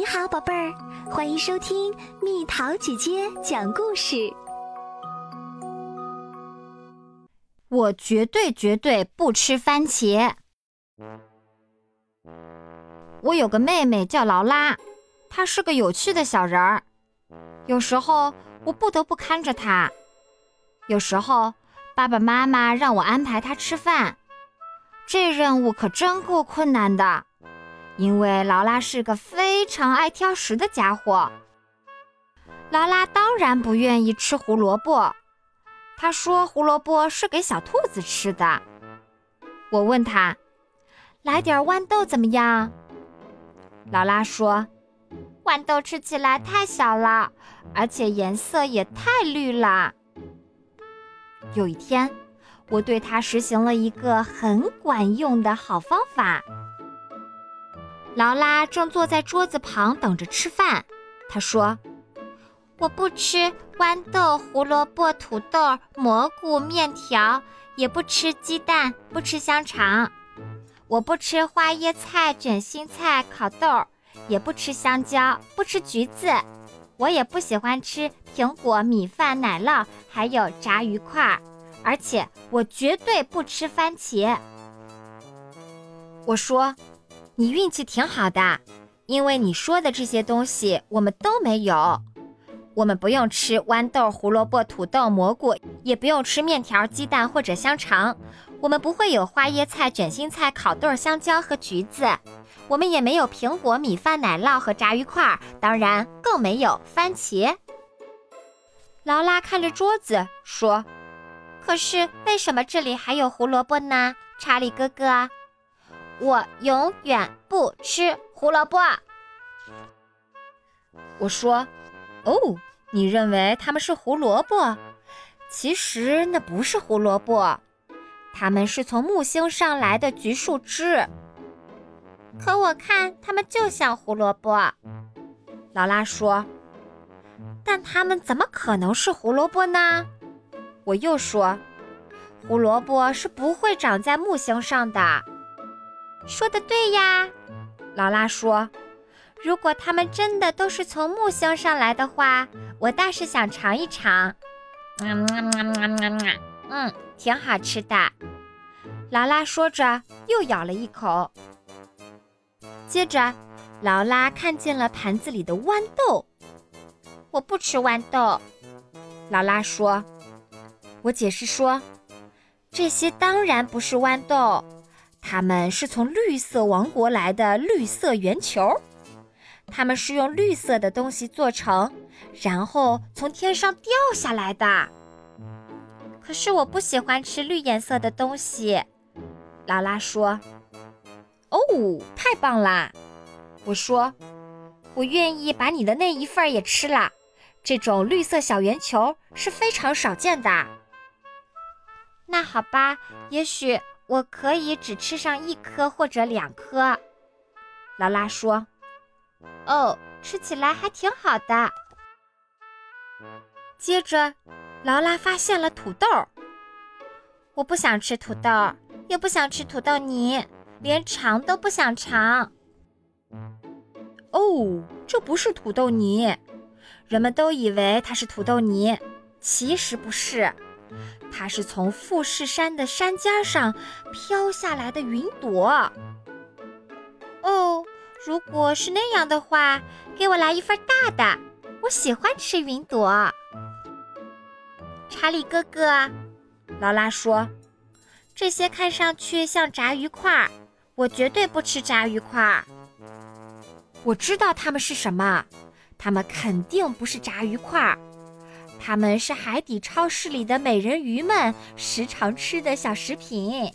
你好，宝贝儿，欢迎收听蜜桃姐姐讲故事。我绝对绝对不吃番茄。我有个妹妹叫劳拉，她是个有趣的小人儿。有时候我不得不看着她，有时候爸爸妈妈让我安排她吃饭，这任务可真够困难的。因为劳拉是个非常爱挑食的家伙，劳拉当然不愿意吃胡萝卜。她说胡萝卜是给小兔子吃的。我问她：“来点豌豆怎么样？”劳拉说：“豌豆吃起来太小了，而且颜色也太绿了。”有一天，我对它实行了一个很管用的好方法。劳拉正坐在桌子旁等着吃饭。她说：“我不吃豌豆、胡萝卜、土豆、蘑菇、面条，也不吃鸡蛋，不吃香肠。我不吃花椰菜、卷心菜、烤豆，也不吃香蕉，不吃橘子。我也不喜欢吃苹果、米饭、奶酪，还有炸鱼块。而且我绝对不吃番茄。”我说。你运气挺好的，因为你说的这些东西我们都没有。我们不用吃豌豆、胡萝卜、土豆、蘑菇，也不用吃面条、鸡蛋或者香肠。我们不会有花椰菜、卷心菜、烤豆、香蕉和橘子。我们也没有苹果、米饭、奶酪和炸鱼块，当然更没有番茄。劳拉看着桌子说：“可是为什么这里还有胡萝卜呢，查理哥哥？”我永远不吃胡萝卜。我说：“哦，你认为它们是胡萝卜？其实那不是胡萝卜，它们是从木星上来的橘树枝。可我看它们就像胡萝卜。”劳拉说：“但它们怎么可能是胡萝卜呢？”我又说：“胡萝卜是不会长在木星上的。”说的对呀，劳拉说：“如果它们真的都是从木星上来的话，我倒是想尝一尝。”嗯嗯嗯嗯嗯嗯，挺好吃的。劳拉说着，又咬了一口。接着，劳拉看见了盘子里的豌豆。我不吃豌豆，劳拉说。我解释说：“这些当然不是豌豆。”它们是从绿色王国来的绿色圆球，它们是用绿色的东西做成，然后从天上掉下来的。可是我不喜欢吃绿颜色的东西，劳拉说。哦，太棒啦！我说，我愿意把你的那一份也吃了。这种绿色小圆球是非常少见的。那好吧，也许。我可以只吃上一颗或者两颗，劳拉说：“哦，吃起来还挺好的。”接着，劳拉发现了土豆。我不想吃土豆，也不想吃土豆泥，连尝都不想尝。哦，这不是土豆泥，人们都以为它是土豆泥，其实不是。它是从富士山的山尖上飘下来的云朵。哦，如果是那样的话，给我来一份大的。我喜欢吃云朵。查理哥哥，劳拉说：“这些看上去像炸鱼块，我绝对不吃炸鱼块。”我知道它们是什么，它们肯定不是炸鱼块。它们是海底超市里的美人鱼们时常吃的小食品。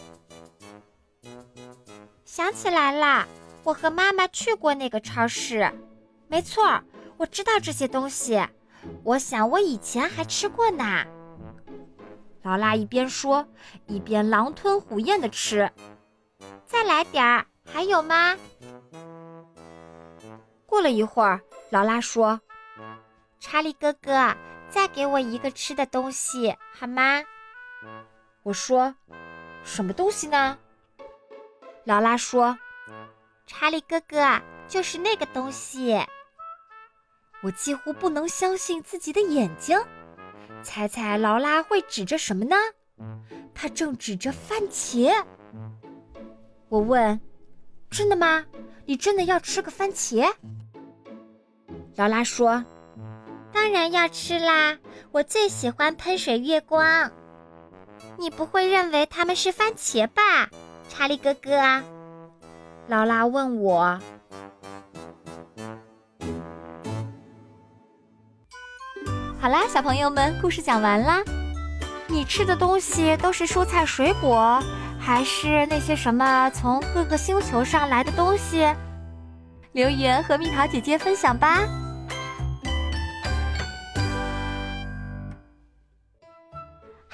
想起来了，我和妈妈去过那个超市。没错，我知道这些东西。我想我以前还吃过呢。劳拉一边说，一边狼吞虎咽的吃。再来点儿，还有吗？过了一会儿，劳拉说：“查理哥哥。”再给我一个吃的东西好吗？我说，什么东西呢？劳拉说：“查理哥哥，就是那个东西。”我几乎不能相信自己的眼睛。猜猜劳拉会指着什么呢？她正指着番茄。我问：“真的吗？你真的要吃个番茄？”劳拉说：“当然要吃啦，我最喜欢喷水月光。”你不会认为它们是番茄吧，查理哥哥？劳拉问我。好啦，小朋友们，故事讲完啦。你吃的东西都是蔬菜水果，还是那些什么从各个星球上来的东西？留言和蜜桃姐姐分享吧。